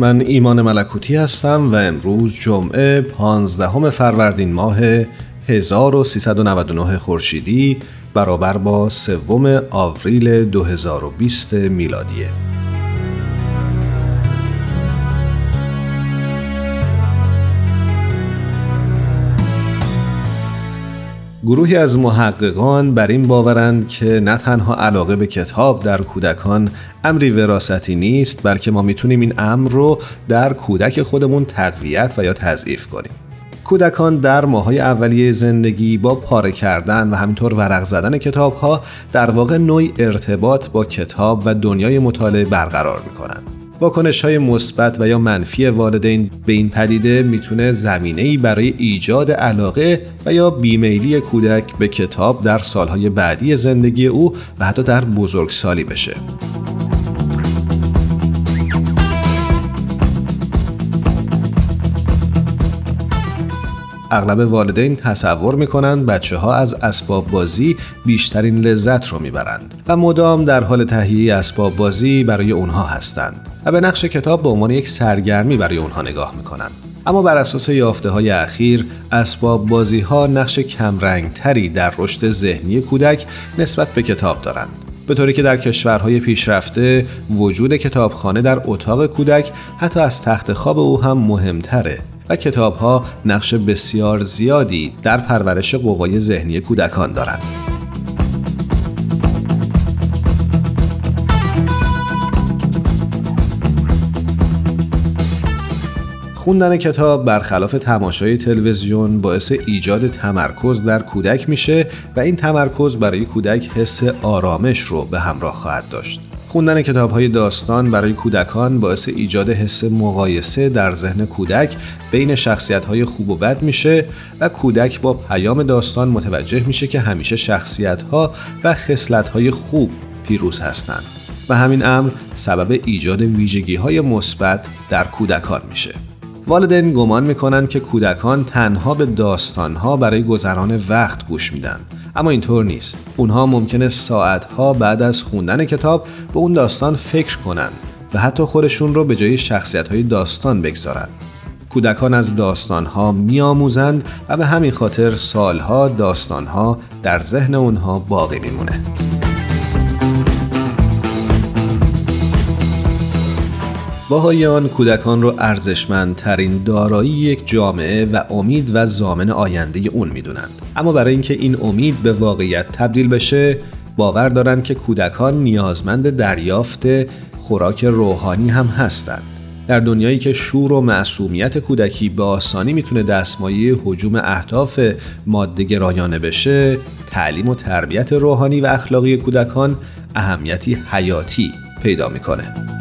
من ایمان ملکوتی هستم و امروز جمعه 15 فروردین ماه 1399 خورشیدی برابر با سوم آوریل 2020 میلادیه. گروهی از محققان بر این باورند که نه تنها علاقه به کتاب در کودکان امری وراثتی نیست بلکه ما می‌تونیم این امر رو در کودک خودمون تقویت و یا تضعیف کنیم کودکان در ماهای اولیه زندگی با پاره کردن و همینطور ورق زدن کتاب ها در واقع نوعی ارتباط با کتاب و دنیای مطالعه برقرار می‌کنند. واکنش های مثبت و یا منفی والدین به این پدیده می‌تونه زمینه ای برای ایجاد علاقه و یا بیمیلی کودک به کتاب در سالهای بعدی زندگی او و حتی در بزرگسالی بشه. اغلب والدین تصور می‌کنند بچه ها از اسباب بازی بیشترین لذت رو می‌برند و مدام در حال تهیه اسباب بازی برای اونها هستند و به نقش کتاب به عنوان یک سرگرمی برای اونها نگاه می‌کنند. اما بر اساس یافته های اخیر اسباب بازی ها نقش کمرنگ تری در رشد ذهنی کودک نسبت به کتاب دارند. به طوری که در کشورهای پیشرفته وجود کتابخانه در اتاق کودک حتی از تخت خواب او هم مهمتره. و کتاب ها نقش بسیار زیادی در پرورش قوای ذهنی کودکان دارند. خوندن کتاب برخلاف تماشای تلویزیون باعث ایجاد تمرکز در کودک میشه و این تمرکز برای کودک حس آرامش رو به همراه خواهد داشت. خوندن کتاب های داستان برای کودکان باعث ایجاد حس مقایسه در ذهن کودک بین شخصیت های خوب و بد میشه و کودک با پیام داستان متوجه میشه که همیشه شخصیت ها و خصلت های خوب پیروز هستند و همین امر سبب ایجاد ویژگی های مثبت در کودکان میشه. والدین گمان می‌کنند که کودکان تنها به داستانها برای گذران وقت گوش میدن اما اینطور نیست اونها ممکنه ساعتها بعد از خوندن کتاب به اون داستان فکر کنند و حتی خودشون رو به جای شخصیت های داستان بگذارند کودکان از داستانها میآموزند و به همین خاطر سالها داستانها در ذهن اونها باقی میمونه. باهایان کودکان رو ارزشمندترین دارایی یک جامعه و امید و زامن آینده اون می‌دونند. اما برای اینکه این امید به واقعیت تبدیل بشه باور دارند که کودکان نیازمند دریافت خوراک روحانی هم هستند. در دنیایی که شور و معصومیت کودکی به آسانی می‌تونه دستمایه حجوم اهداف ماده گرایانه بشه تعلیم و تربیت روحانی و اخلاقی کودکان اهمیتی حیاتی پیدا می‌کنه.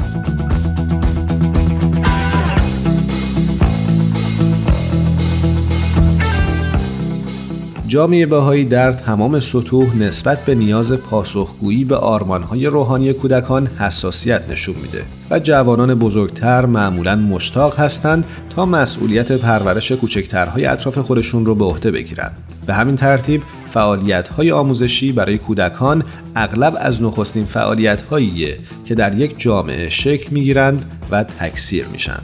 جامعه بهایی در تمام سطوح نسبت به نیاز پاسخگویی به آرمانهای روحانی کودکان حساسیت نشون میده و جوانان بزرگتر معمولا مشتاق هستند تا مسئولیت پرورش کوچکترهای اطراف خودشون رو به عهده بگیرند. به همین ترتیب فعالیت‌های آموزشی برای کودکان اغلب از نخستین فعالیت‌هاییه که در یک جامعه شکل می‌گیرند و تکثیر میشن.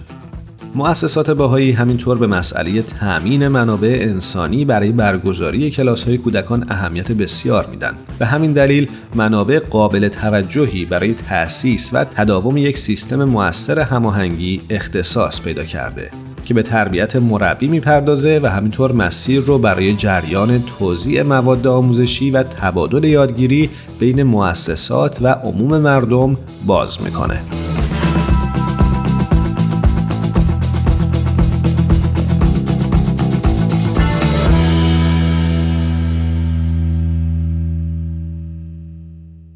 مؤسسات باهایی همینطور به مسئله تأمین منابع انسانی برای برگزاری کلاس های کودکان اهمیت بسیار میدن. به همین دلیل منابع قابل توجهی برای تأسیس و تداوم یک سیستم مؤثر هماهنگی اختصاص پیدا کرده. که به تربیت مربی می‌پردازه و همینطور مسیر رو برای جریان توزیع مواد آموزشی و تبادل یادگیری بین مؤسسات و عموم مردم باز می‌کنه.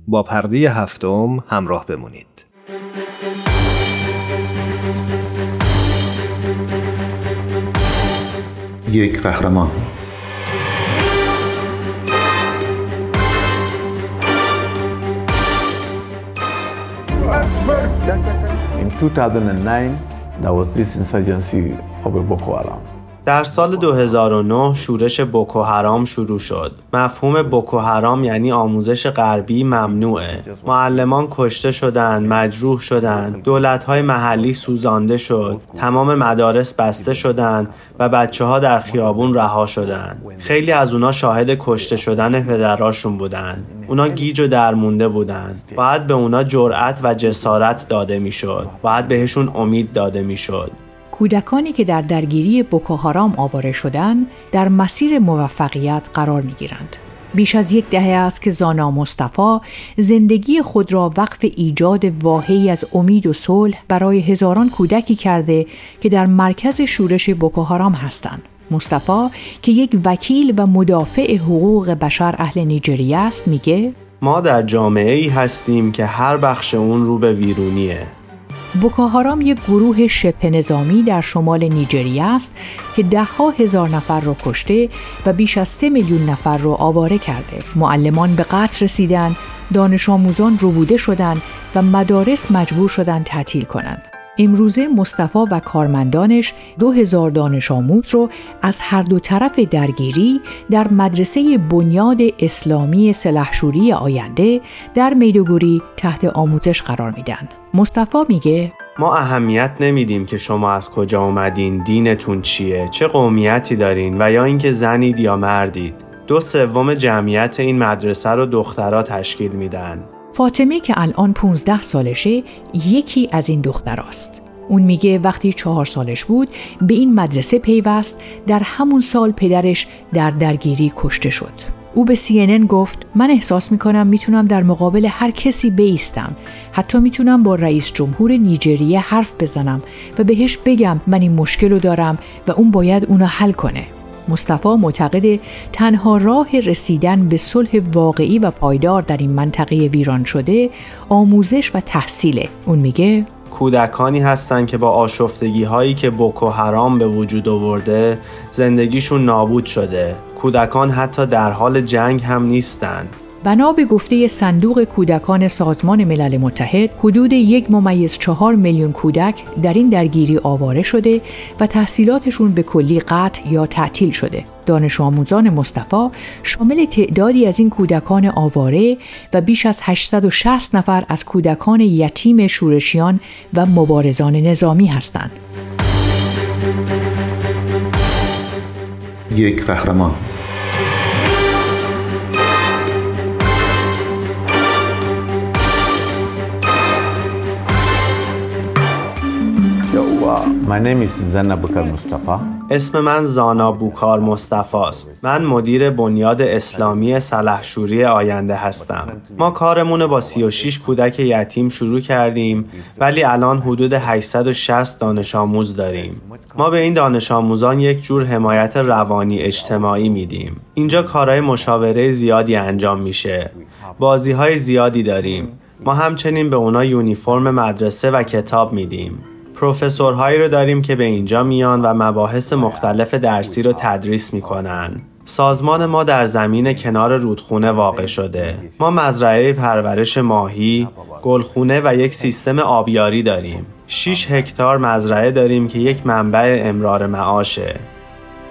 با پرده هفتم همراه بمونید. یک قهرمان In 2009, there was this insurgency of Boko Haram. در سال 2009 شورش بوکو حرام شروع شد. مفهوم بوکو حرام یعنی آموزش غربی ممنوعه. معلمان کشته شدند، مجروح شدند، دولت‌های محلی سوزانده شد، تمام مدارس بسته شدند و بچه ها در خیابون رها شدند. خیلی از اونا شاهد کشته شدن پدراشون بودند. اونا گیج و درمونده بودند. باید به اونا جرأت و جسارت داده می‌شد. باید بهشون امید داده می‌شد. کودکانی که در درگیری بوکوهارام آواره شدند در مسیر موفقیت قرار می گیرند. بیش از یک دهه است که زانا مصطفی زندگی خود را وقف ایجاد واهی از امید و صلح برای هزاران کودکی کرده که در مرکز شورش بوکوهارام هستند. مصطفی که یک وکیل و مدافع حقوق بشر اهل نیجریه است میگه ما در جامعه ای هستیم که هر بخش اون رو به ویرونیه بوکاهارام یک گروه شبه نظامی در شمال نیجریه است که دهها هزار نفر را کشته و بیش از سه میلیون نفر را آواره کرده. معلمان به قتل رسیدن، دانش آموزان روبوده شدند و مدارس مجبور شدند تعطیل کنند. امروزه مصطفی و کارمندانش دو هزار دانش آموز رو از هر دو طرف درگیری در مدرسه بنیاد اسلامی سلحشوری آینده در میدوگوری تحت آموزش قرار میدن. مصطفی میگه ما اهمیت نمیدیم که شما از کجا اومدین، دینتون چیه، چه قومیتی دارین و یا اینکه زنید یا مردید. دو سوم جمعیت این مدرسه رو دخترها تشکیل میدن. فاطمه که الان 15 سالشه یکی از این دختراست. اون میگه وقتی چهار سالش بود به این مدرسه پیوست در همون سال پدرش در درگیری کشته شد. او به CNN گفت من احساس می‌کنم می‌تونم در مقابل هر کسی بیستم حتی می‌تونم با رئیس جمهور نیجریه حرف بزنم و بهش بگم من این مشکل رو دارم و اون باید اونو حل کنه مصطفی معتقد تنها راه رسیدن به صلح واقعی و پایدار در این منطقه ویران شده آموزش و تحصیله. اون میگه کودکانی هستند که با آشفتگی هایی که بوکو حرام به وجود آورده زندگیشون نابود شده. کودکان حتی در حال جنگ هم نیستند. بنا به گفته صندوق کودکان سازمان ملل متحد حدود یک ممیز چهار میلیون کودک در این درگیری آواره شده و تحصیلاتشون به کلی قطع یا تعطیل شده. دانش آموزان مصطفی شامل تعدادی از این کودکان آواره و بیش از 860 نفر از کودکان یتیم شورشیان و مبارزان نظامی هستند. یک قهرمان My name is Zanna Bukar Mustafa. اسم من زانا بوکار مصطفی است. من مدیر بنیاد اسلامی سلحشوری آینده هستم. ما کارمون با 36 کودک یتیم شروع کردیم ولی الان حدود 860 دانش آموز داریم. ما به این دانش آموزان یک جور حمایت روانی اجتماعی میدیم. اینجا کارهای مشاوره زیادی انجام میشه. بازی های زیادی داریم. ما همچنین به اونا یونیفرم مدرسه و کتاب میدیم. پروفسورهایی رو داریم که به اینجا میان و مباحث مختلف درسی رو تدریس می‌کنن. سازمان ما در زمین کنار رودخونه واقع شده. ما مزرعه پرورش ماهی، گلخونه و یک سیستم آبیاری داریم. 6 هکتار مزرعه داریم که یک منبع امرار معاشه.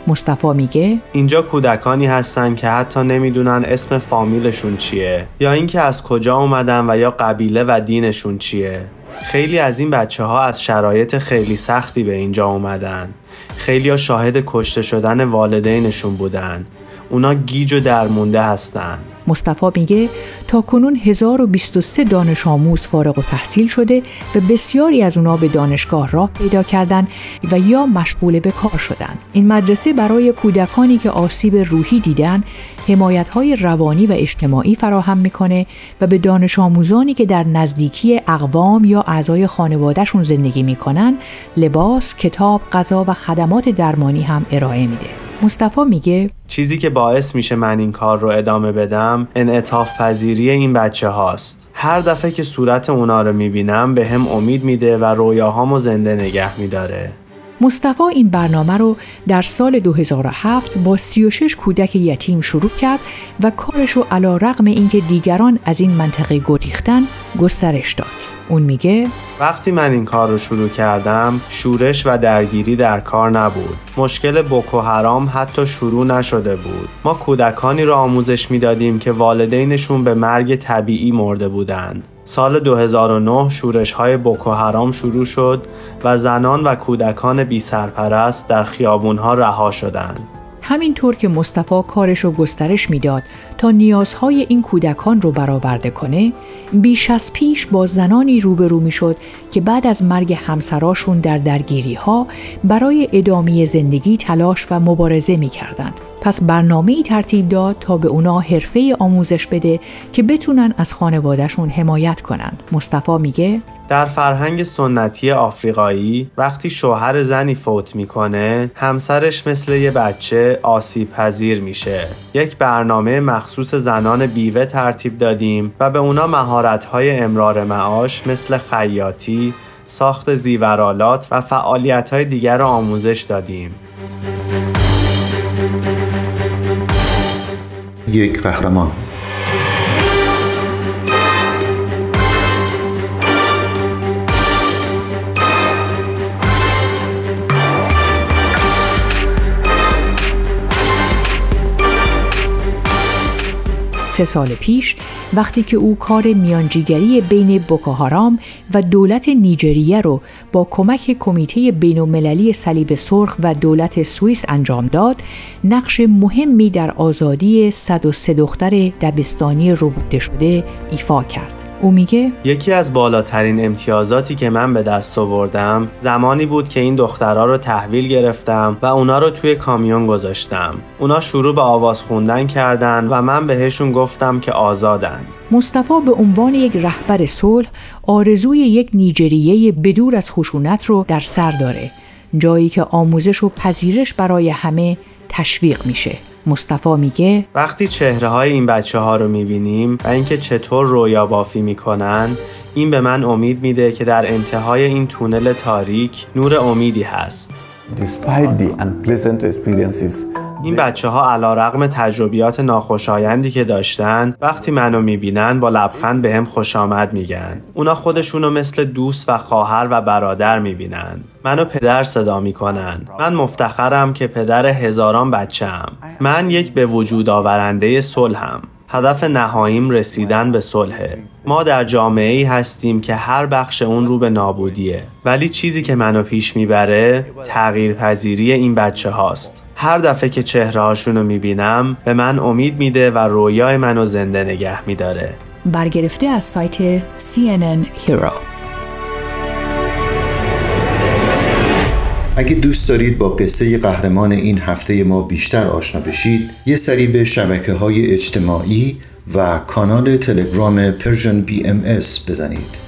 مصطفی میگه اینجا کودکانی هستن که حتی نمی‌دونن اسم فامیلشون چیه یا اینکه از کجا اومدن و یا قبیله و دینشون چیه خیلی از این بچه ها از شرایط خیلی سختی به اینجا اومدن. خیلی ها شاهد کشته شدن والدینشون بودن. اونا گیج و درمونده هستن مصطفی میگه تا کنون 1023 دانش آموز فارغ و تحصیل شده و بسیاری از اونا به دانشگاه راه پیدا کردن و یا مشغول به کار شدن. این مدرسه برای کودکانی که آسیب روحی دیدن حمایت های روانی و اجتماعی فراهم می‌کنه و به دانش آموزانی که در نزدیکی اقوام یا اعضای خانوادهشون زندگی می‌کنن لباس، کتاب، غذا و خدمات درمانی هم ارائه میده. مصطفی میگه چیزی که باعث میشه من این کار رو ادامه بدم انعطاف پذیری این بچه هاست هر دفعه که صورت اونا رو می‌بینم به هم امید میده و رویاهامو زنده نگه میداره مصطفی این برنامه رو در سال 2007 با 36 کودک یتیم شروع کرد و کارش رو علا رقم اینکه دیگران از این منطقه گریختن گسترش داد. اون میگه وقتی من این کار رو شروع کردم شورش و درگیری در کار نبود. مشکل بوکو حرام حتی شروع نشده بود. ما کودکانی را آموزش می‌دادیم که والدینشون به مرگ طبیعی مرده بودند. سال 2009 شورش های بوکو حرام شروع شد و زنان و کودکان بی سرپرست در خیابون ها رها شدند. همینطور که مصطفی کارش رو گسترش می‌داد تا نیازهای این کودکان رو برآورده کنه بیش از پیش با زنانی روبرو می‌شد که بعد از مرگ همسراشون در درگیری ها برای ادامه زندگی تلاش و مبارزه می‌کردند. پس برنامه ای ترتیب داد تا به اونا حرفه آموزش بده که بتونن از خانوادهشون حمایت کنن. مصطفی میگه در فرهنگ سنتی آفریقایی وقتی شوهر زنی فوت می‌کنه همسرش مثل یه بچه آسیب پذیر میشه یک برنامه مخصوص زنان بیوه ترتیب دادیم و به اونا مهارت های امرار معاش مثل خیاطی ساخت زیورالات و فعالیت های دیگر را آموزش دادیم یک قهرمان. سه سال پیش وقتی که او کار میانجیگری بین بوکوهارام و دولت نیجریه رو با کمک کمیته بین المللی صلیب سرخ و دولت سوئیس انجام داد نقش مهمی در آزادی 103 دختر دبستانی ربوده شده ایفا کرد. او میگه یکی از بالاترین امتیازاتی که من به دست آوردم زمانی بود که این دخترها رو تحویل گرفتم و اونا رو توی کامیون گذاشتم. اونا شروع به آواز خوندن کردن و من بهشون گفتم که آزادن. مصطفی به عنوان یک رهبر صلح آرزوی یک نیجریه بدور از خشونت رو در سر داره جایی که آموزش و پذیرش برای همه تشویق میشه. مصطفی میگه وقتی چهره های این بچه ها رو می‌بینیم و اینکه چطور رویا بافی می‌کنن این به من امید میده که در انتهای این تونل تاریک نور امیدی هست. Despite the unpleasant experiences این بچه ها علا رقم تجربیات ناخوشایندی که داشتن وقتی منو می‌بینن با لبخند به هم خوش آمد میگن. اونا خودشونو مثل دوست و خواهر و برادر می‌بینن. منو پدر صدا می‌کنن. من مفتخرم که پدر هزاران بچم من یک به وجود آورنده صلحم. هدف نهاییم رسیدن به صلحه ما در جامعه ای هستیم که هر بخش اون رو به نابودیه. ولی چیزی که منو پیش می‌بره تغییر پذیری این بچه هاست هر دفعه که چهره هاشون رو می‌بینم به من امید میده و رویای منو زنده نگه میداره. برگرفته از سایت CNN Hero. اگه دوست دارید با قصه قهرمان این هفته ما بیشتر آشنا بشید یه سری به شبکه های اجتماعی و کانال تلگرام Persian BMS بزنید.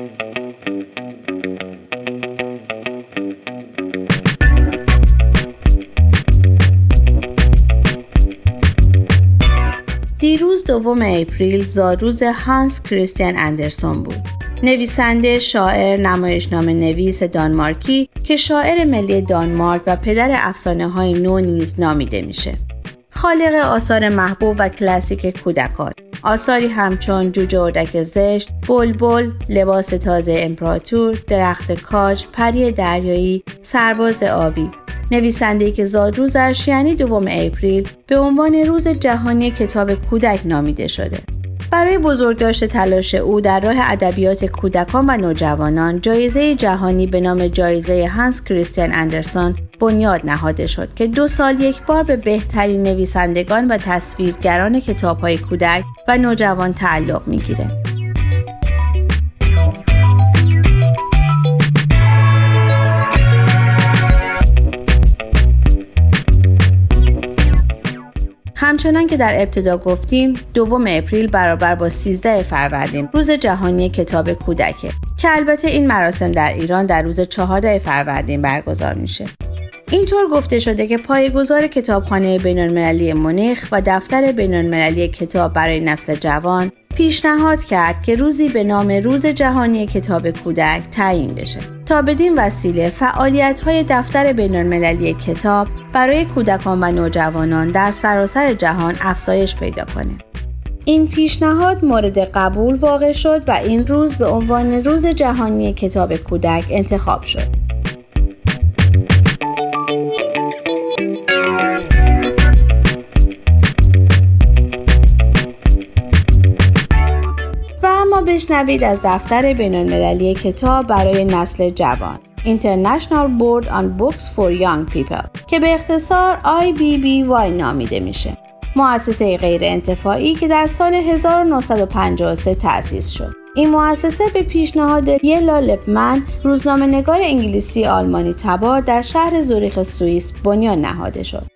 دوم اپریل زادروز هانس کریستیان اندرسون بود. نویسنده، شاعر، نمایشنامه نویس دانمارکی که شاعر ملی دانمارک و پدر افسانه های نو نیز نامیده میشه. خالق آثار محبوب و کلاسیک کودکان آثاری همچون جوجه اردک زشت، بلبل، لباس تازه امپراتور، درخت کاج، پری دریایی، سرباز حلبی نویسنده که زادروزش یعنی دوم اپریل به عنوان روز جهانی کتاب کودک نامیده شده. برای بزرگداشت تلاش او در راه ادبیات کودکان و نوجوانان جایزه جهانی به نام جایزه هانس کریستیان اندرسون بنیاد نهاده شد که دو سال یک بار به بهترین نویسندگان و تصویرگران کتابهای کودک و نوجوان تعلق می‌گیره. همچنان که در ابتدا گفتیم دوم اپریل برابر با 13 فروردین روز جهانی کتاب کودکه که البته این مراسم در ایران در روز 14 فروردین برگزار میشه. اینطور گفته شده که پایگزار کتابخانه بینالمللی مونیخ و دفتر بینالمللی کتاب برای نسل جوان پیشنهاد کرد که روزی به نام روز جهانی کتاب کودک تعیین بشه تا بدین وسیله فعالیت های دفتر بینالمللی کتاب برای کودکان و نوجوانان در سراسر جهان افزایش پیدا کنه. این پیشنهاد مورد قبول واقع شد و این روز به عنوان روز جهانی کتاب کودک انتخاب شد. بشنوید از دفتر بین کتاب برای نسل جوان International Board on Books for Young People که به اختصار IBBY نامیده میشه. مؤسسه غیر انتفاعی که در سال 1953 تأسیس شد. این مؤسسه به پیشنهاد یلا لپمن روزنامه نگار انگلیسی آلمانی تبار در شهر زوریخ سوئیس بنیان نهاده شد.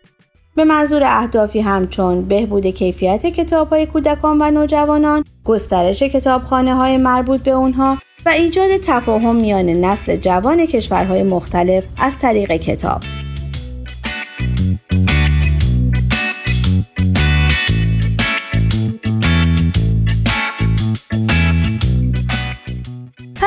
به منظور اهدافی همچون بهبود کیفیت کتاب های کودکان و نوجوانان، گسترش کتابخانه های مربوط به اونها و ایجاد تفاهم میان نسل جوان کشورهای مختلف از طریق کتاب.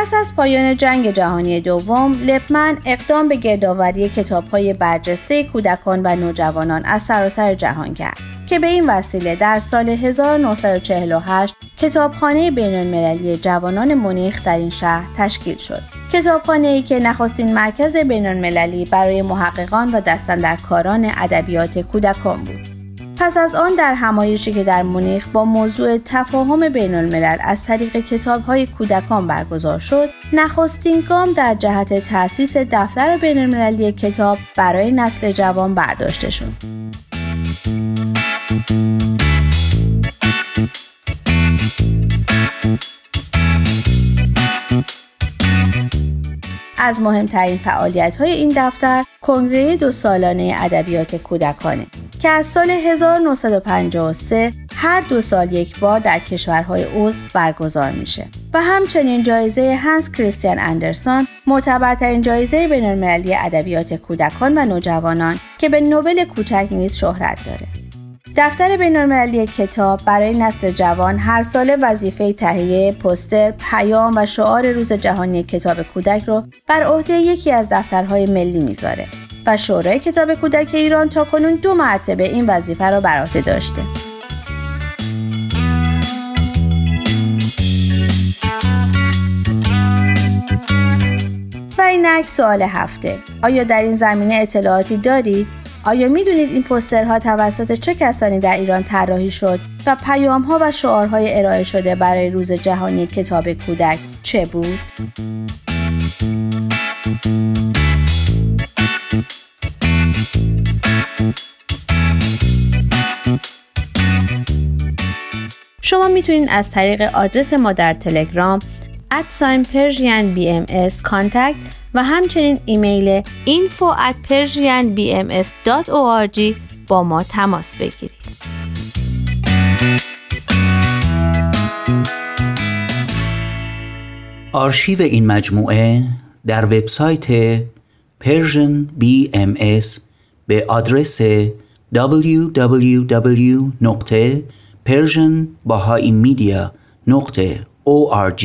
پس از پایان جنگ جهانی دوم، لپمن اقدام به گردآوری کتاب‌های برجسته کودکان و نوجوانان از سراسر جهان کرد که به این وسیله در سال 1948 کتابخانه بین‌المللی جوانان مونیخ در این شهر تشکیل شد. کتابخانه ای که نخستین مرکز بین‌المللی برای محققان و دستندرکاران ادبیات کودکان بود. پس از آن در همایشی که در مونیخ با موضوع تفاهم بین الملل از طریق کتاب های کودکان برگزار شد نخستین گام در جهت تأسیس دفتر بین المللی کتاب برای نسل جوان برداشته شد از مهمترین فعالیت های این دفتر کنگره دو سالانه ادبیات کودکانه که از سال 1953 هر دو سال یک بار در کشورهای عضو برگزار میشه. و همچنین جایزه هنس کریستیان اندرسون معتبرترین جایزه بینالمللی ادبیات کودکان و نوجوانان که به نوبل کوچک نیز شهرت داره. دفتر بینالمللی کتاب برای نسل جوان هر سال وظیفه تهیه پستر، پیام و شعار روز جهانی کتاب کودک رو بر عهده یکی از دفترهای ملی می‌ذاره و شورای کتاب کودک ایران تا کنون دو مرتبه این وظیفه را بر عهده داشته. و اینک سوال هفته آیا در این زمینه اطلاعاتی دارید آیا می‌دونید این پسترها توسط چه کسانی در ایران طراحی شد و پیامها و شعارهای ارائه شده برای روز جهانی کتاب کودک چه بود؟ شما می‌تونید از طریق آدرس ما در تلگرام Persian BMS contact و همچنین ایمیل info at persianbms.org با ما تماس بگیرید. آرشیو این مجموعه در وبسایت Persian BMS به آدرس www.persianbahaimedia.org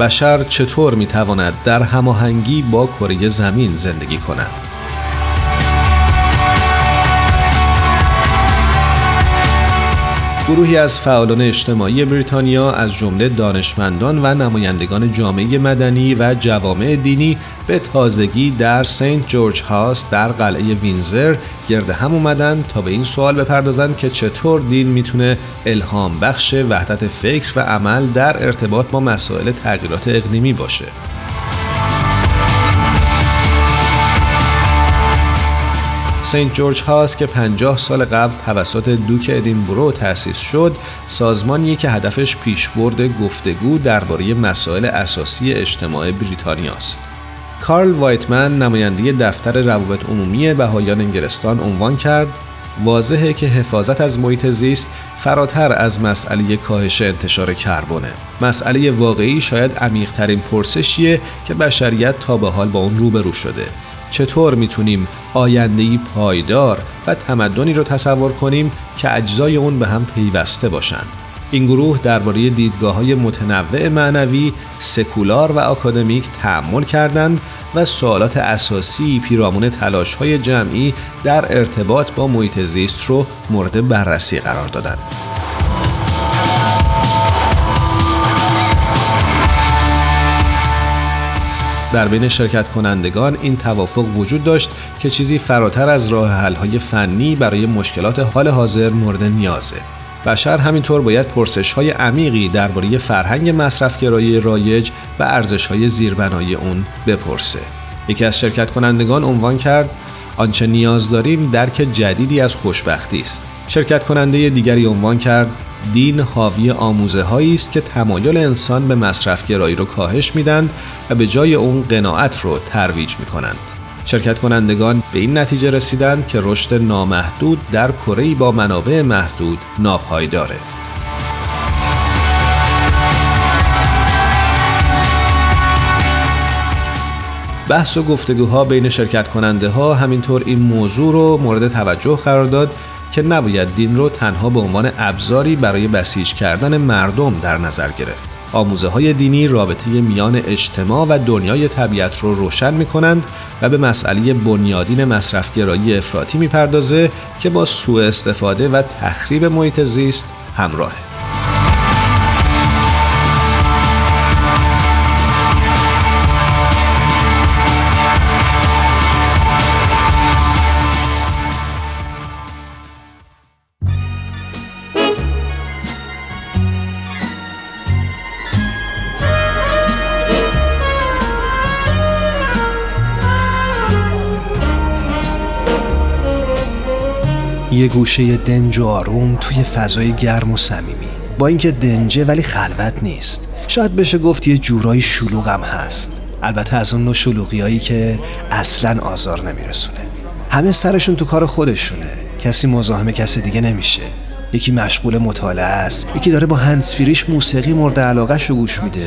بشر چطور می‌تواند در هماهنگی با کره زمین زندگی کند؟ گروهی از فعالان اجتماعی بریتانیا از جمله دانشمندان و نمایندگان جامعه مدنی و جوامع دینی به تازگی در سنت جورج هاست در قلعه وینزر گرد هم اومدن تا به این سوال بپردازند که چطور دین می‌تونه الهام بخش وحدت فکر و عمل در ارتباط با مسائل تغییرات اقلیمی باشه. سنت جورج هاست که 50 سال قبل توسط دوک ادینبرو تأسیس شد سازمانی که هدفش پیشبرد گفتگو درباره مسائل اساسی اجتماع بریتانیا است. کارل وایتمن نماینده دفتر روابط عمومی بهایان انگلستان عنوان کرد واضحه که حفاظت از محیط زیست فراتر از مسئله کاهش انتشار کربونه. مسئله واقعی شاید عمیقترین پرسشیه که بشریت تا به حال با اون روبرو شده. چطور می‌تونیم آیندهی پایدار و تمدنی رو تصور کنیم که اجزای اون به هم پیوسته باشند این گروه درباره دیدگاه های متنوع معنوی، سکولار و آکادمیک تعمل کردند و سوالات اساسی پیرامون تلاش های جمعی در ارتباط با محیط زیست رو مورد بررسی قرار دادند. در بین شرکت کنندگان این توافق وجود داشت که چیزی فراتر از راه حل های فنی برای مشکلات حال حاضر مورد نیازه. بشر همینطور باید پرسش های عمیقی درباره فرهنگ مصرفگرایی رایج و ارزش های زیربنای اون بپرسه. یکی از شرکت کنندگان عنوان کرد آنچه نیاز داریم درک جدیدی از خوشبختی است. شرکت کننده دیگری عنوان کرد دین حاوی آموزه هایی است که تمایل انسان به مصرف گرایی رو کاهش میدن و به جای اون قناعت رو ترویج می‌کنند. شرکت کنندگان به این نتیجه رسیدند که رشد نامحدود در کره با منابع محدود ناپایداره. بحث و گفتگوها بین شرکت کننده ها همینطور این موضوع رو مورد توجه قرار داد که نباید دین رو تنها به عنوان ابزاری برای بسیج کردن مردم در نظر گرفت. آموزه های دینی رابطه میان اجتماع و دنیای طبیعت رو روشن می کنند و به مسئله بنیادین مصرفگرایی افراطی می‌پردازه که با سوء استفاده و تخریب محیط زیست همراهه. یه گوشه دنج و آروم توی فضای گرم و صمیمی. با اینکه دنجه ولی خلوت نیست. شاید بشه گفت یه جورایی شلوغم هست. البته از اون نوع شلوغی هایی که اصلا آزار نمیرسونه. همه سرشون تو کار خودشونه. کسی مزاحم کسی دیگه نمیشه. یکی مشغول مطالعه است یکی داره با هنسفیریش موسیقی مورد علاقه رو گوش میده.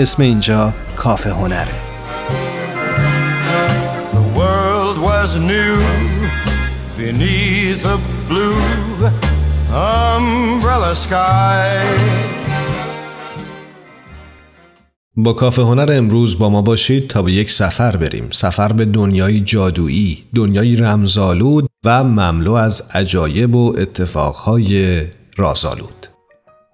اسم اینجا کافه هنره. The world was new beneath a blue umbrella sky. با کافه هنر امروز با ما باشید تا به یک سفر بریم. سفر به دنیای جادویی دنیای رمزالود و مملو از عجایب و اتفاقهای رازآلود.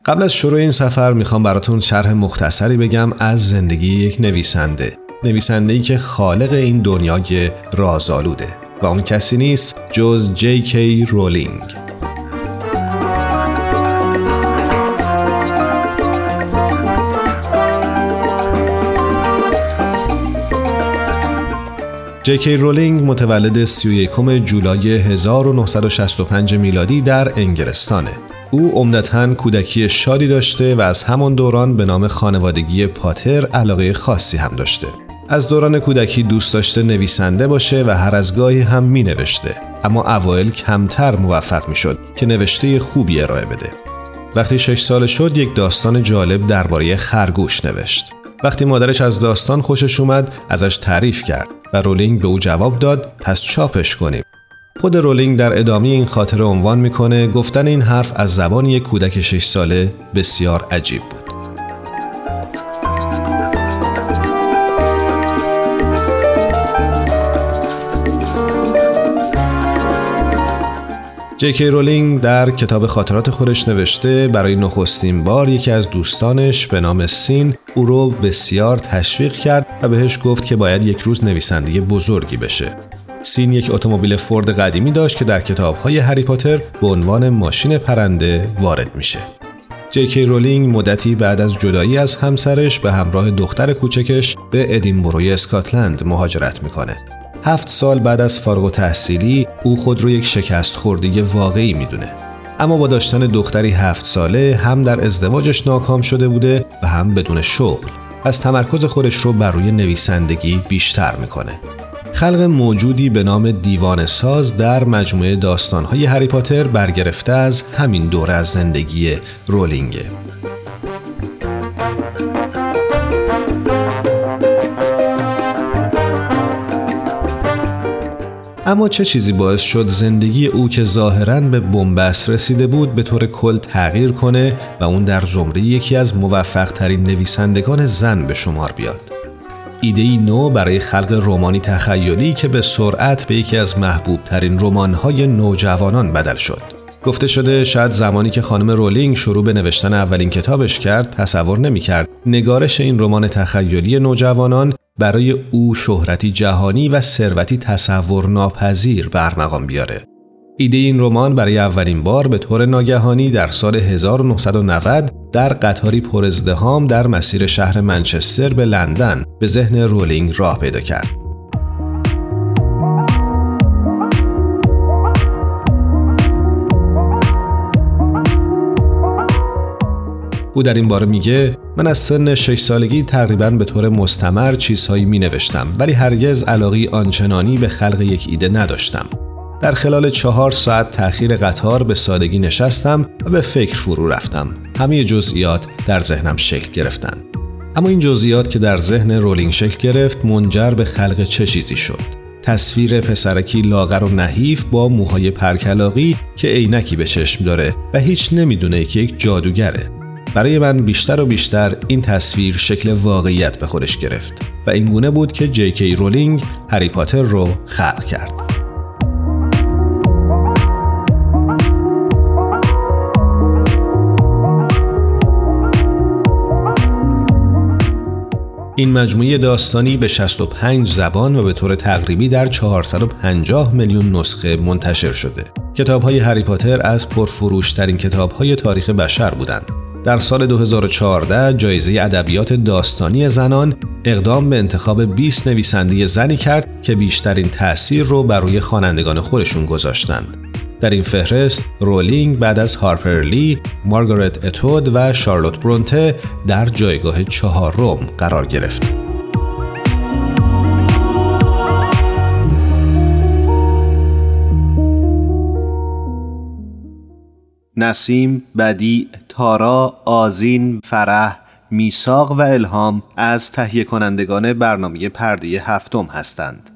قبل از شروع این سفر می‌خوام براتون شرح مختصری بگم از زندگی یک نویسنده نویسنده ای که خالق این دنیای رازآلوده و اون کسی نیست جز جی کی رولینگ جکی رولینگ متولد 31 جولای 1965 میلادی در انگلستانه. او عمدتا کودکی شادی داشته و از همان دوران به نام خانوادگی پاتر علاقه خاصی هم داشته. از دوران کودکی دوست داشته نویسنده باشه و هر از گاهی هم می نوشته اما اوایل کمتر موفق می شد که نوشته خوبی ارائه بده. وقتی شش سال شد یک داستان جالب درباره خرگوش نوشت. وقتی مادرش از داستان خوشش اومد ازش تعریف کرد و رولینگ به او جواب داد پس چاپش کنیم خود رولینگ در ادامه این خاطر عنوان می‌کنه گفتن این حرف از زبان یک کودک 6 ساله بسیار عجیب بود جکی رولینگ در کتاب خاطرات خودش نوشته برای نخستین بار یکی از دوستانش به نام سین او رو بسیار تشویق کرد و بهش گفت که باید یک روز نویسنده بزرگی بشه. سین یک اتومبیل فورد قدیمی داشت که در کتابهای هری پاتر به عنوان ماشین پرنده وارد میشه. جکی رولینگ مدتی بعد از جدایی از همسرش به همراه دختر کوچکش به ادینبروی اسکاتلند مهاجرت می‌کنه. هفت سال بعد از فارغ و تحصیلی او خود رو یک شکست خوردگی واقعی می‌دونه. اما با داشتن دختری هفت ساله هم در ازدواجش ناکام شده بوده و هم بدون شغل. از تمرکز خودش رو بر روی نویسندگی بیشتر می‌کنه. خلق موجودی به نام دیوان ساز در مجموعه داستانهای هری پاتر برگرفته از همین دوره از زندگی رولینگه. اما چه چیزی باعث شد زندگی او که ظاهرا به بنبست رسیده بود به طور کل تغییر کنه و اون در زمره یکی از موفق ترین نویسندگان زن به شمار بیاد؟ ایده ای نو برای خلق رومانی تخیلی که به سرعت به یکی از محبوب ترین رمان‌های نوجوانان بدل شد. گفته شده شاید زمانی که خانم رولینگ شروع به نوشتن اولین کتابش کرد تصور نمی‌کرد نگارش این رمان تخیلی نوجوانان برای او شهرتی جهانی و ثروتی تصور ناپذیر برمقام بیاره. ایده این رمان برای اولین بار به طور ناگهانی در سال 1990 در قطاری پرازدهام در مسیر شهر منچستر به لندن به ذهن رولینگ راه پیدا کرد. او در این باره میگه من از سن 6 سالگی تقریبا به طور مستمر چیزهایی می نوشتم ولی هرگز علاقی آنچنانی به خلق یک ایده نداشتم. در خلال چهار ساعت تأخیر قطار به سادگی نشستم و به فکر فرو رفتم. همه جزئیات در ذهنم شکل گرفتند. اما این جزئیات که در ذهن رولینگ شکل گرفت منجر به خلق چه چیزی شد؟ تصویر پسرکی لاغر و نحیف با موهای پرکلاقی که عینکی به چشم داره و هیچ نمی‌دونه که یک جادوگره برای من بیشتر و بیشتر این تصویر شکل واقعیت به خودش گرفت و این گونه بود که جی کی رولینگ هری پاتر رو خلق کرد. این مجموعه داستانی به 65 زبان و به طور تقریبی در 450 میلیون نسخه منتشر شده. کتاب های هری پاتر از پرفروشترین کتاب های تاریخ بشر بودند در سال 2014 جایزه ادبیات داستانی زنان اقدام به انتخاب 20 نویسنده زنی کرد که بیشترین تأثیر رو بر روی خوانندگان خودشون گذاشتند. در این فهرست رولینگ بعد از هارپرلی، مارگارت اتود و شارلوت برونته در جایگاه چهارم قرار گرفت. نسیم، بدی، تارا، آزین، فرح، میساق و الهام از تهیه کنندگان برنامه پرده هفتم هستند.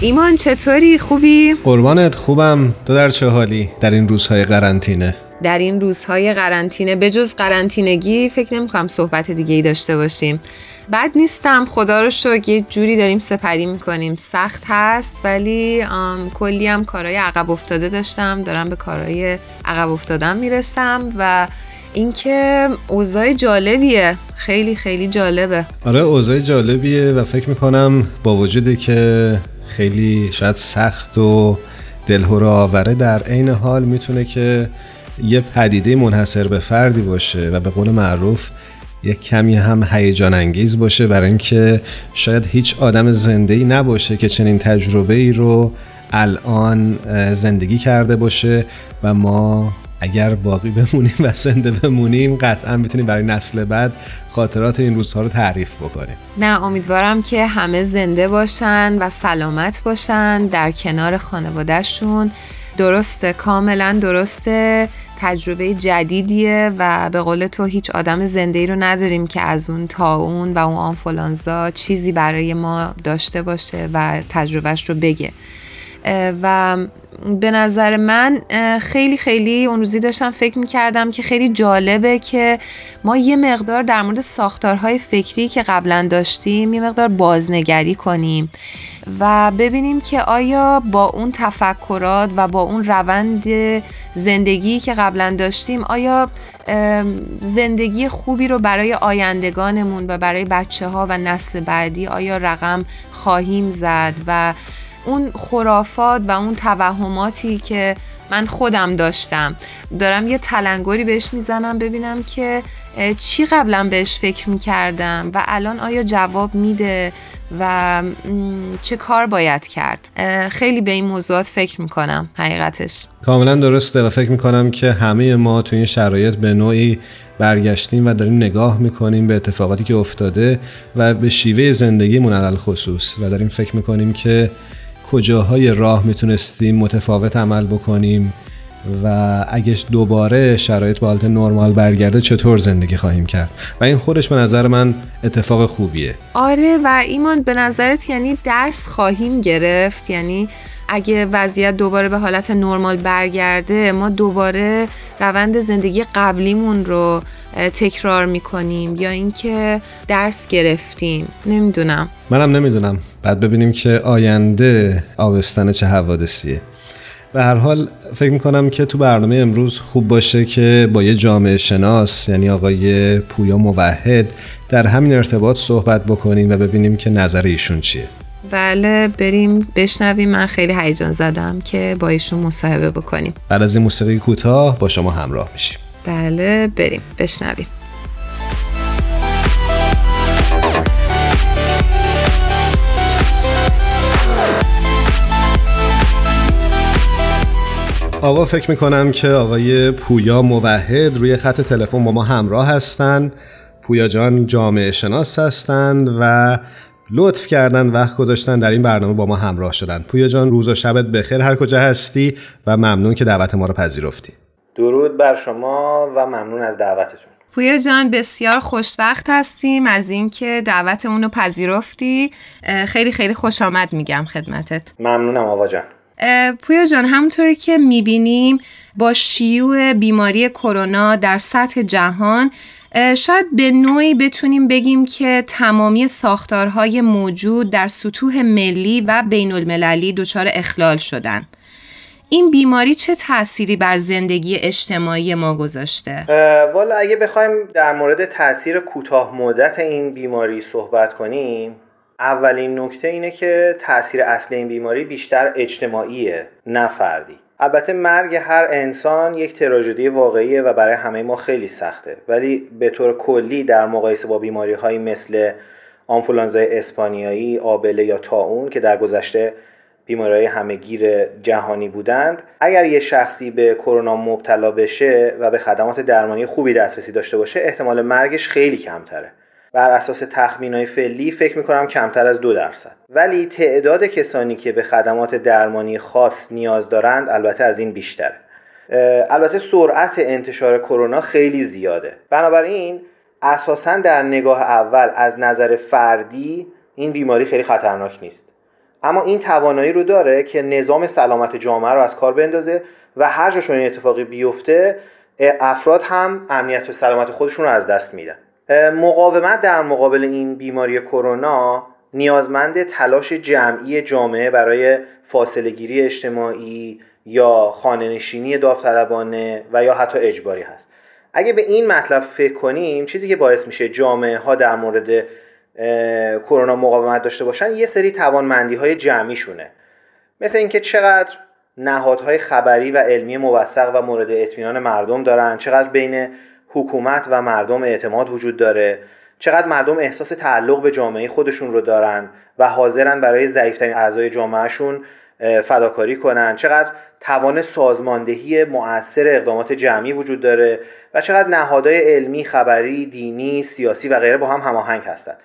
ایمان چطوری؟ خوبی؟ قربانت خوبم. تو در چه حالی در این روزهای قرنطینه؟ در این روزهای قرنطینه به جز قرنطینگی فکر نمی کنم صحبت دیگه ای داشته باشیم. بد نیستم خدا رو شکر یه جوری داریم سپری می‌کنیم. سخت هست ولی کلی هم کارهای عقب افتاده داشتم. دارم به کارهای عقب افتادم می‌رسم و اینکه اوضاع جالبیه. خیلی خیلی جالبه. آره اوضاع جالبیه و فکر می‌کنم با وجودی که خیلی شاید سخت و دلهور آوره در عین حال می‌تونه که یه پدیده منحصر به فردی باشه و به قول معروف یه کمی هم هیجان انگیز باشه برای اینکه شاید هیچ آدم زنده ای نباشه که چنین تجربه ای رو الان زندگی کرده باشه و ما اگر باقی بمونیم و زنده بمونیم قطعا می‌تونیم برای نسل بعد خاطرات این روزها رو تعریف بکنیم. نه امیدوارم که همه زنده باشن و سلامت باشن در کنار خانوادهشون. درسته کاملا درسته. تجربه جدیدیه و به قول تو هیچ آدم زنده ای رو نداریم که از اون تا و اون آنفولانزا چیزی برای ما داشته باشه و تجربهش رو بگه. و به نظر من خیلی خیلی اون روزی داشتم فکر می‌کردم که خیلی جالبه که ما یه مقدار در مورد ساختارهای فکری که قبلا داشتیم یه مقدار بازنگری کنیم و ببینیم که آیا با اون تفکرات و با اون روند زندگی که قبلا داشتیم آیا زندگی خوبی رو برای آیندگانمون و برای بچه ها و نسل بعدی آیا رقم خواهیم زد و اون خرافات و اون توهماتی که من خودم داشتم. دارم یه تلنگری بهش می‌زنم ببینم که چی قبلا بهش فکر می‌کردم و الان آیا جواب میده و چه کار باید کرد. خیلی به این موضوعات فکر می‌کنم حقیقتش. کاملا درسته و فکر می‌کنم که همه ما تو این شرایط به نوعی برگشتیم و داریم نگاه می‌کنیم به اتفاقاتی که افتاده و به شیوه زندگیمون علل خصوص و داریم فکر می‌کنیم که کجاهای راه می‌تونستیم متفاوت عمل بکنیم و اگه دوباره شرایط به حالت نرمال برگرده چطور زندگی خواهیم کرد؟ و این خودش به نظر من اتفاق خوبیه. آره و ایمان به نظرت یعنی درس خواهیم گرفت؟ یعنی اگه وضعیت دوباره به حالت نرمال برگرده ما دوباره روند زندگی قبلیمون رو تکرار می‌کنیم یا اینکه درس گرفتیم. نمی‌دونم. منم نمی‌دونم. بعد ببینیم که آینده آبستن چه حوادثیه. به هر حال فکر می‌کنم که تو برنامه امروز خوب باشه که با یه جامعه شناس یعنی آقای پویا موحد در همین ارتباط صحبت بکنیم و ببینیم که نظر ایشون چیه. بله بریم بشنویم. من خیلی هیجان زدم که با ایشون مصاحبه بکنیم. بعد از این موسیقی کوتاه با شما همراه میشیم. بله بریم. بشنویم. آقا فکر می‌کنم که آقای پویا موحد روی خط تلفن با ما همراه هستند پویا جان جامعه شناس هستند و لطف کردن وقت گذاشتن در این برنامه با ما همراه شدن. پویا جان روز و شبت بخیر. هر کجا هستی و ممنون که دعوت ما رو پذیرفتی. درود بر شما و ممنون از دعوتتون. پویا جان بسیار خوشوقت هستیم از اینکه دعوتمون رو پذیرفتی. خیلی خیلی خوش آمد میگم خدمتت. ممنونم آوا جان. پویا جان همونطوری که می‌بینیم با شیوع بیماری کرونا در سطح جهان شاید به نوعی بتونیم بگیم که تمامی ساختارهای موجود در سطوح ملی و بین المللی دچار اخلال شدن این بیماری چه تأثیری بر زندگی اجتماعی ما گذاشته؟ والا اگه بخوایم در مورد تاثیر کوتاه مدت این بیماری صحبت کنیم اولین نکته اینه که تاثیر اصلی این بیماری بیشتر اجتماعیه نه فردی البته مرگ هر انسان یک تراژدی واقعیه و برای همه ما خیلی سخته. ولی به طور کلی در مقایسه با بیماری هایی مثل آنفولانزای اسپانیایی، آبله یا تاون که در گذشته بیماری همهگیر جهانی بودند اگر یه شخصی به کرونا مبتلا بشه و به خدمات درمانی خوبی دسترسی داشته باشه احتمال مرگش خیلی کمتره. بر اساس تخمین های فعلی فکر می‌کنم کمتر از دو درصد. ولی تعداد کسانی که به خدمات درمانی خاص نیاز دارند البته از این بیشتره. البته سرعت انتشار کرونا خیلی زیاده. بنابراین اساسا در نگاه اول از نظر فردی این بیماری خیلی خطرناک نیست. اما این توانایی رو داره که نظام سلامت جامعه رو از کار بندازه و هر جاشون این اتفاقی بیفته افراد هم امنیت و سلامت خودشون رو از دست میدن. مقاومت در مقابل این بیماری کرونا نیازمند تلاش جمعی جامعه برای فاصله گیری اجتماعی یا خانه نشینی داوطلبانه و یا حتی اجباری هست. اگه به این مطلب فکر کنیم چیزی که باعث میشه جامعه ها در مورد کرونا مقاومت داشته باشن یه سری توانمندی های جمعیشونه. مثل اینکه چقدر نهادهای خبری و علمی موثق و مورد اطمینان مردم دارن چقدر بین حکومت و مردم اعتماد وجود داره. چقدر مردم احساس تعلق به جامعه خودشون رو دارن و حاضرن برای ضعیفترین اعضای جامعهشون فداکاری کنن. چقدر توان سازماندهی مؤثر اقدامات جمعی وجود داره و چقدر نهادهای علمی خبری دینی سیاسی و غیره با هم هماهنگ هستند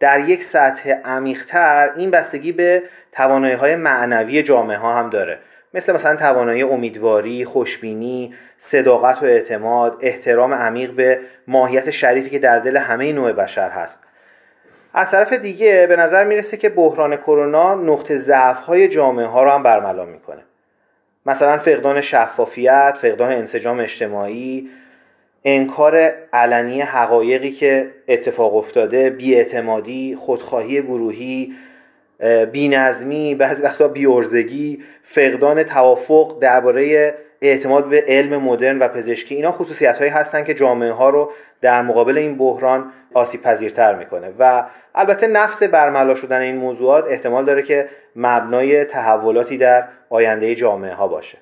در یک سطح عمیقتر این بستگی به توانایی های معنوی جامعه ها هم داره. مثل مثلا توانایی امیدواری، خوشبینی، صداقت و اعتماد، احترام عمیق به ماهیت شریفی که در دل همه نوع بشر هست. از طرف دیگه به نظر می‌رسه که بحران کرونا نقطه ضعف های جامعه ها رو هم برملا می‌کنه. مثلا فقدان شفافیت، فقدان انسجام اجتماعی، انکار علنی حقایقی که اتفاق افتاده، بیاعتمادی، خودخواهی گروهی، بینظمی بعضی وقتا بیورزگی فقدان توافق درباره اعتماد به علم مدرن و پزشکی اینا خصوصیت هایی هستن که جامعه ها رو در مقابل این بحران آسیب پذیرتر می‌کنه. و البته نفس برملا شدن این موضوعات احتمال داره که مبنای تحولاتی در آینده جامعه ها باشه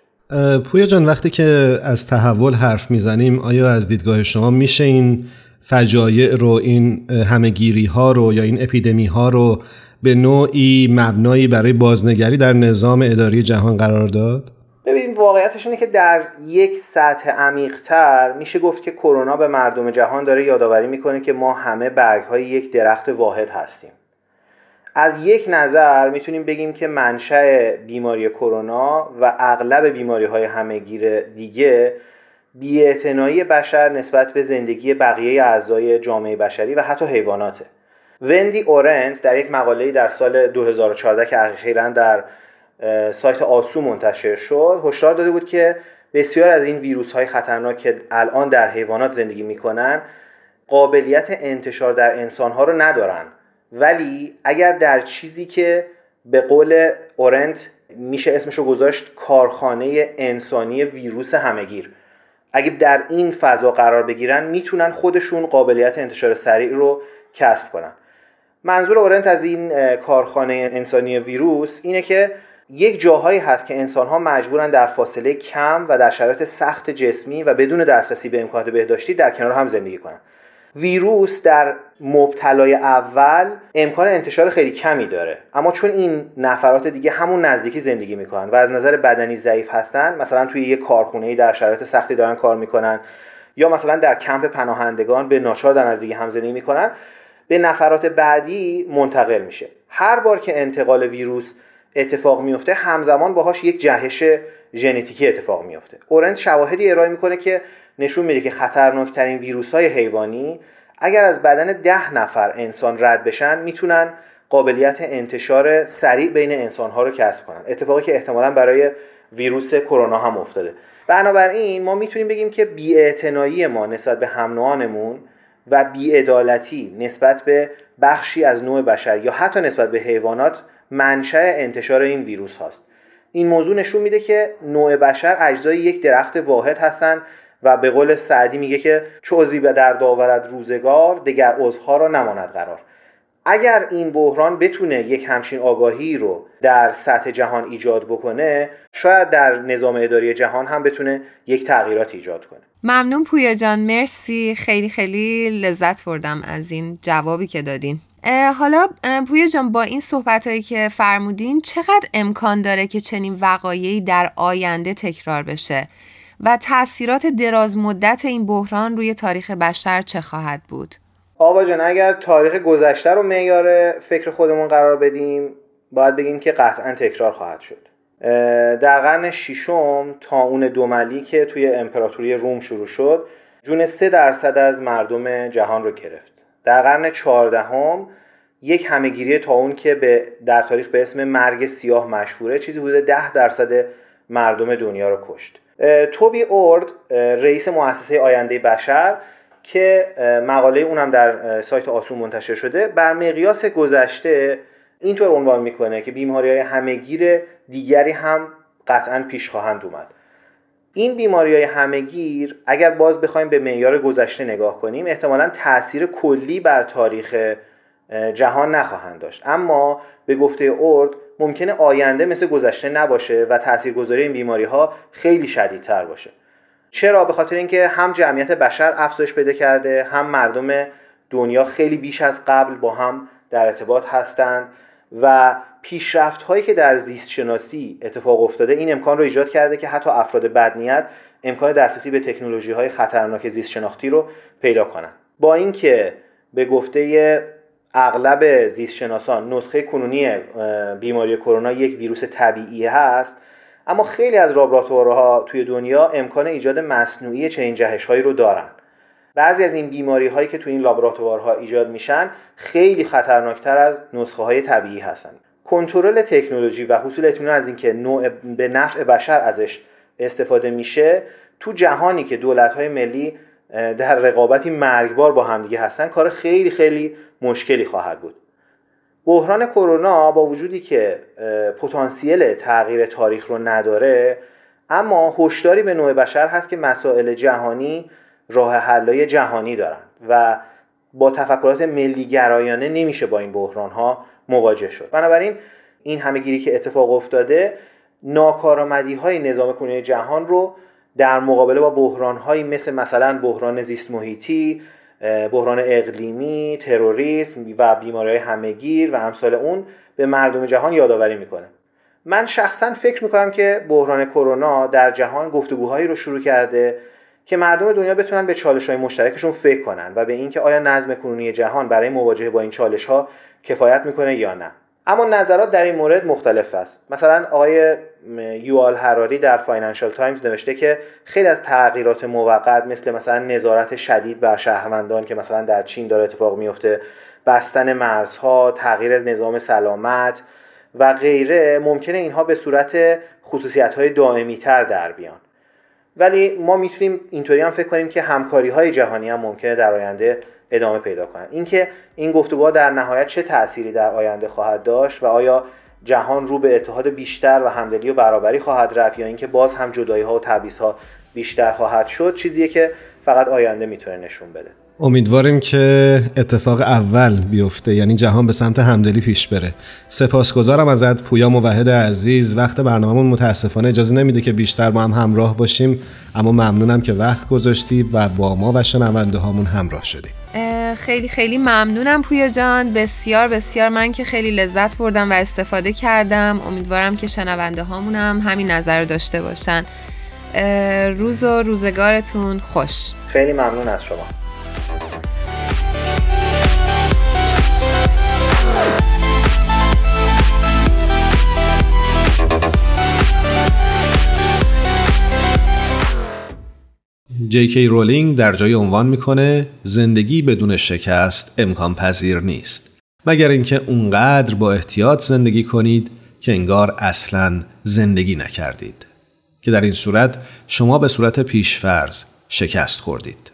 پویا جان وقتی که از تحول حرف می‌زنیم آیا از دیدگاه شما میشه این فجایع رو این همهگیری ها رو یا این اپیدمی ها رو به نوعی مبنایی برای بازنگری در نظام اداری جهان قرار داد؟ ببینید واقعیتش اینه که در یک سطح عمیقتر میشه گفت که کرونا به مردم جهان داره یادآوری می‌کنه که ما همه برگ های یک درخت واحد هستیم از یک نظر می‌تونیم بگیم که منشأ بیماری کرونا و اغلب بیماری های همهگیر دیگه بیاعتنایی بشر نسبت به زندگی بقیه اعضای جامعه بشری و حتی حیواناته وندی اورنت در یک مقاله در سال 2014 که اخیرا در سایت آسو منتشر شد هشدار داده بود که بسیار از این ویروس های خطرناک که الان در حیوانات زندگی می‌کنن قابلیت انتشار در انسان ها رو ندارن. ولی اگر در چیزی که به قول اورنت میشه اسمش رو گذاشت کارخانه انسانی ویروس همگیر اگه در این فضا قرار بگیرن می‌تونن خودشون قابلیت انتشار سریع رو کسب کنن. منظور اورنت از این کارخانه انسانی ویروس اینه که یک جاهایی هست که انسان ها مجبورن در فاصله کم و در شرایط سخت جسمی و بدون دسترسی به امکانات بهداشتی در کنار هم زندگی کنن. ویروس در مبتلای اول امکان انتشار خیلی کمی داره. اما چون این نفرات دیگه همون نزدیکی زندگی می‌کنن و از نظر بدنی ضعیف هستن مثلا توی یک کارخونه در شرایط سختی دارن کار می‌کنن یا مثلا در کمپ پناهندگان به ناچار در نزدیکی هم زندگی می‌کنن به نفرات بعدی منتقل میشه. هر بار که انتقال ویروس اتفاق میفته همزمان باهاش یک جهش ژنتیکی اتفاق میفته. اورنت شواهدی ارائه می‌کنه که نشون میده که خطرناکترین ویروس های حیوانی اگر از بدن ده نفر انسان رد بشن می‌تونن قابلیت انتشار سریع بین انسان ها رو کسب کنن. اتفاقی که احتمالا برای ویروس کرونا هم افتاده. بنابراین ما می‌تونیم بگیم که بیاعتنایی ما نسبت به هم و بیعدالتی نسبت به بخشی از نوع بشر یا حتی نسبت به حیوانات منشأ انتشار این ویروس هاست. این موضوع نشون میده که نوع بشر اجزای یک درخت واحد هستند و به قول سعدی میگه که چو عضوی به در داورد روزگار دگر عضوها را نماند قرار. اگر این بحران بتونه یک همچین آگاهی رو در سطح جهان ایجاد بکنه شاید در نظام اداری جهان هم بتونه یک تغییرات ایجاد کنه. ممنون پویا جان مرسی. خیلی خیلی لذت بردم از این جوابی که دادین. حالا پویا جان با این صحبت هایی که فرمودین چقدر امکان داره که چنین وقایعی در آینده تکرار بشه؟ و تاثیرات دراز مدت این بحران روی تاریخ بشر چه خواهد بود؟ آبا جان اگر تاریخ گذشته رو معیار فکر خودمون قرار بدیم باید بگیم که قطعا تکرار خواهد شد. در قرن ششم تا اون دوملی که توی امپراتوری روم شروع شد جون سه درصد از مردم جهان رو گرفت. در قرن چهاردهم یک همهگیری تا که به در تاریخ به اسم مرگ سیاه مشهوره چیزی حدود ده درصد مردم دنیا رو کشت. توبی اورد رئیس مؤسسه آینده بشر که مقاله اونم در سایت آسون منتشر شده بر مقیاس گذشته اینطور عنوان می‌کنه که بیماری های همهگیر دیگری هم قطعا پیش خواهند اومد. این بیماری های همهگیر اگر باز بخوایم به معیار گذشته نگاه کنیم احتمالا تاثیر کلی بر تاریخ جهان نخواهند داشت. اما به گفته اورد ممکنه آینده مثل گذشته نباشه و تاثیرگذاری این بیماری ها خیلی شدیدتر باشه. چرا؟ به خاطر اینکه هم جمعیت بشر افزایش پیدا کرده هم مردم دنیا خیلی بیش از قبل با هم در ارتباط هستند و پیشرفت هایی که در زیست شناسی اتفاق افتاده این امکان رو ایجاد کرده که حتی افراد بدنیت امکان دسترسی به تکنولوژی های خطرناک زیست شناختی رو پیدا کنند با اینکه به گفته اغلب زیست شناسان نسخه کنونی بیماری کرونا یک ویروس طبیعی هست اما خیلی از لابراتوارها توی دنیا امکان ایجاد مصنوعی چنین جهش هایی رو دارن. بعضی از این بیماری هایی که توی این لابراتوارها ایجاد میشن خیلی خطرناکتر از نسخه های طبیعی هستن. کنترل تکنولوژی و حصول اطمینان از اینکه نوع به نفع بشر ازش استفاده میشه تو جهانی که دولت های ملی در رقابتی مرگبار با همدیگه هستن کار خیلی خیلی مشکلی خواهد بود. بحران کرونا با وجودی که پتانسیل تغییر تاریخ رو نداره اما هشداری به نوع بشر هست که مسائل جهانی راه حلای جهانی دارند و با تفکرات ملی گرایانه نمیشه با این بحران ها مواجه شد بنابراین این همه گیری که اتفاق افتاده ناکارآمدی های نظام کنونی جهان رو در مقابله با بحران هایی مثل مثلا بحران زیست محیطی بحران اقلیمی، تروریسم و بیماری همهگیر و امثال اون به مردم جهان یادآوری می‌کنه. من شخصا فکر می‌کنم که بحران کرونا در جهان گفتگوهایی رو شروع کرده که مردم دنیا بتونن به چالش های مشترکشون فکر کنن و به اینکه آیا نظم کنونی جهان برای مواجهه با این چالش ها کفایت می‌کنه یا نه. اما نظرات در این مورد مختلف است مثلا آقای یوال هراری در Financial Times نوشته که خیلی از تغییرات موقت مثل مثلا نظارت شدید بر شهروندان که مثلا در چین داره اتفاق میفته بستن مرزها تغییر نظام سلامت و غیره ممکنه اینها به صورت خصوصیت های دائمی تر در بیان ولی ما می‌تونیم اینطوری هم فکر کنیم که همکاری های جهانی هم ممکنه در آینده ادامه پیدا کنند اینکه این گفتگوها در نهایت چه تأثیری در آینده خواهد داشت و آیا جهان رو به اتحاد بیشتر و همدلی و برابری خواهد رفت یا اینکه باز هم جدایی ها و تبعیض ها بیشتر خواهد شد چیزیه که فقط آینده می‌تونه نشون بده. امیدواریم که اتفاق اول بیفته یعنی جهان به سمت همدلی پیش بره. سپاسگزارم ازت پویا موحد عزیز. وقت برنامهمون متاسفانه اجازه نمیده که بیشتر با هم همراه باشیم اما ممنونم که وقت گذاشتی و با ما و شنونده هامون همراه شدی. خیلی خیلی ممنونم پویا جان. بسیار بسیار من که خیلی لذت بردم و استفاده کردم. امیدوارم که شنونده هامونم همین نظر داشته باشن. روز و روزگارتون خوش. خیلی ممنون از شما. جی رولینگ در جای عنوان می‌کنه زندگی بدون شکست امکان پذیر نیست. مگر اینکه اونقدر با احتیاط زندگی کنید که انگار اصلا زندگی نکردید. که در این صورت شما به صورت پیشفرز شکست خوردید.